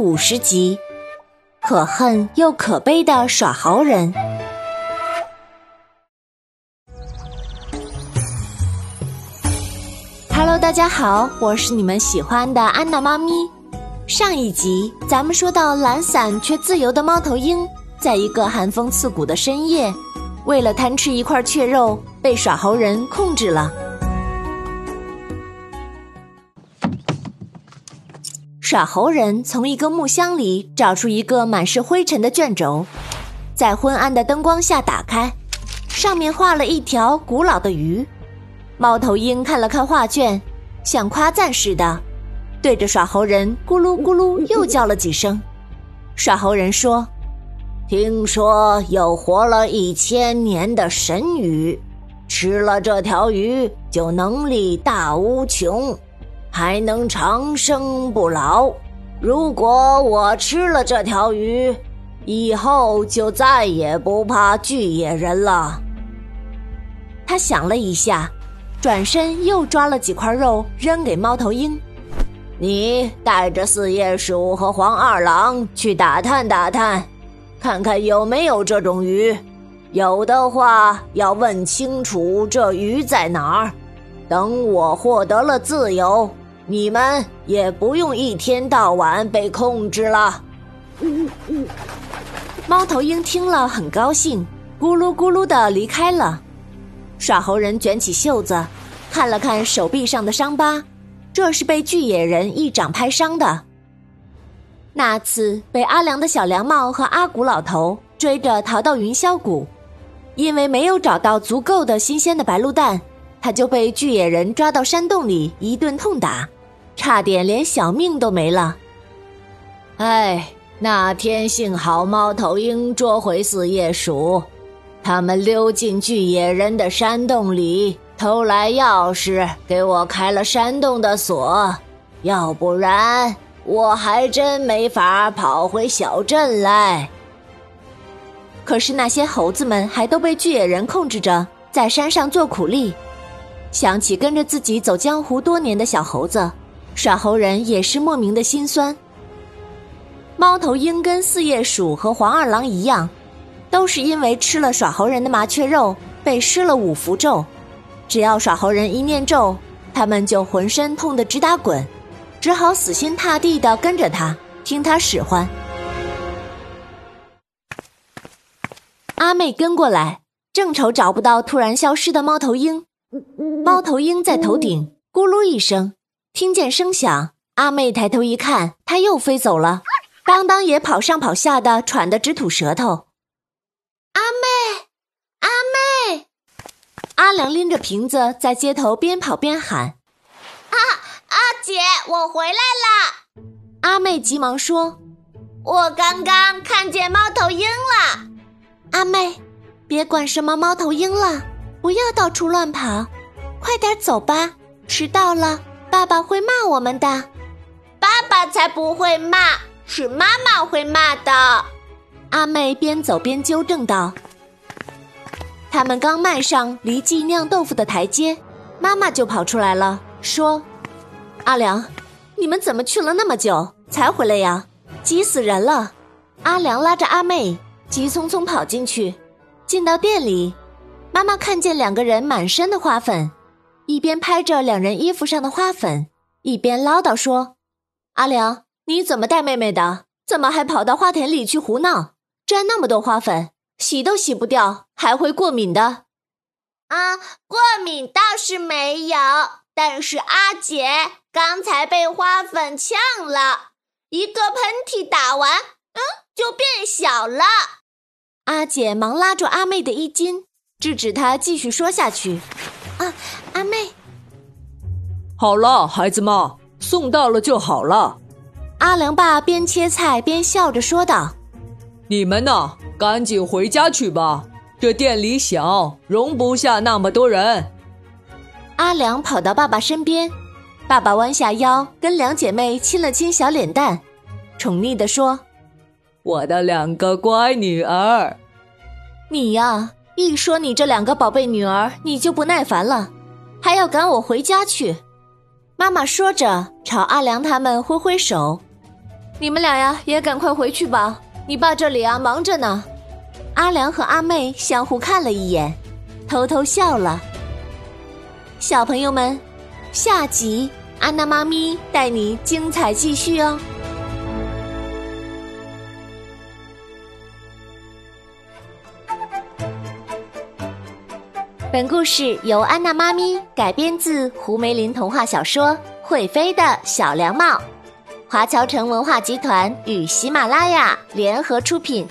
五十集，可恨又可悲的耍猴人。Hello，大家好，我是你们喜欢的安娜妈咪。上一集咱们说到，懒散却自由的猫头鹰，在一个寒风刺骨的深夜，为了贪吃一块雀肉，被耍猴人控制了。耍猴人从一个木箱里找出一个满是灰尘的卷轴，在昏暗的灯光下打开，上面画了一条古老的鱼。猫头鹰看了看画卷，像夸赞似的，对着耍猴人咕噜咕噜又叫了几声。耍猴人说：“听说有活了一千年的神鱼，吃了这条鱼就能力大无穷。”还能长生不老。如果我吃了这条鱼，以后就再也不怕巨野人了。他想了一下，转身又抓了几块肉扔给猫头鹰：“你带着四叶鼠和黄二郎去打探打探，看看有没有这种鱼。有的话，要问清楚这鱼在哪儿。等我获得了自由。”你们也不用一天到晚被控制了。猫头鹰听了很高兴，咕噜咕噜的离开了。耍猴人卷起袖子，看了看手臂上的伤疤，这是被巨野人一掌拍伤的。那次被阿良的小凉帽和阿古老头追着逃到云霄谷，因为没有找到足够的新鲜的白鹿蛋，他就被巨野人抓到山洞里一顿痛打。差点连小命都没了。哎，那天幸好猫头鹰捉回四叶鼠，他们溜进巨野人的山洞里，偷来钥匙，给我开了山洞的锁。要不然，我还真没法跑回小镇来。可是那些猴子们还都被巨野人控制着，在山上做苦力。想起跟着自己走江湖多年的小猴子。耍猴人也是莫名的心酸。猫头鹰跟四叶鼠和黄二郎一样，都是因为吃了耍猴人的麻雀肉，被施了五符咒。只要耍猴人一念咒，他们就浑身痛得直打滚，只好死心塌地的跟着他，听他使唤。阿妹跟过来，正愁找不到突然消失的猫头鹰。猫头鹰在头顶，咕噜一声。听见声响，阿妹抬头一看，它又飞走了。当当也跑上跑下的，喘得直吐舌头。阿妹，阿妹！阿良拎着瓶子在街头边跑边喊：“啊，阿姐，我回来了！”阿妹急忙说：“我刚刚看见猫头鹰了。”阿妹，别管什么猫头鹰了，不要到处乱跑，快点走吧，迟到了。爸爸会骂我们的，爸爸才不会骂，是妈妈会骂的。阿妹边走边纠正道。他们刚迈上离记酿豆腐的台阶，妈妈就跑出来了，说：“阿良，你们怎么去了那么久才回来呀？急死人了！”阿良拉着阿妹急匆匆跑进去，进到店里，妈妈看见两个人满身的花粉。一边拍着两人衣服上的花粉，一边唠叨说：“阿良，你怎么带妹妹的？怎么还跑到花田里去胡闹？沾那么多花粉，洗都洗不掉，还会过敏的。”啊，过敏倒是没有，但是阿姐刚才被花粉呛了，一个喷嚏打完，嗯，就变小了。阿姐忙拉住阿妹的衣襟，制止他继续说下去。啊，阿妹，好了，孩子们，送到了就好了。阿良爸边切菜边笑着说道：“你们呢，赶紧回家去吧，这店里小，容不下那么多人。”阿良跑到爸爸身边，爸爸弯下腰跟两姐妹亲了亲小脸蛋，宠溺地说：“我的两个乖女儿，你呀。”一说你这两个宝贝女儿，你就不耐烦了，还要赶我回家去。妈妈说着，朝阿良他们挥挥手。你们俩呀，也赶快回去吧。你爸这里啊，忙着呢。阿良和阿妹相互看了一眼，偷偷笑了。小朋友们，下集安娜妈咪带你精彩继续哦。本故事由安娜妈咪改编自胡梅林童话小说《会飞的小凉帽》，华侨城文化集团与喜马拉雅联合出品。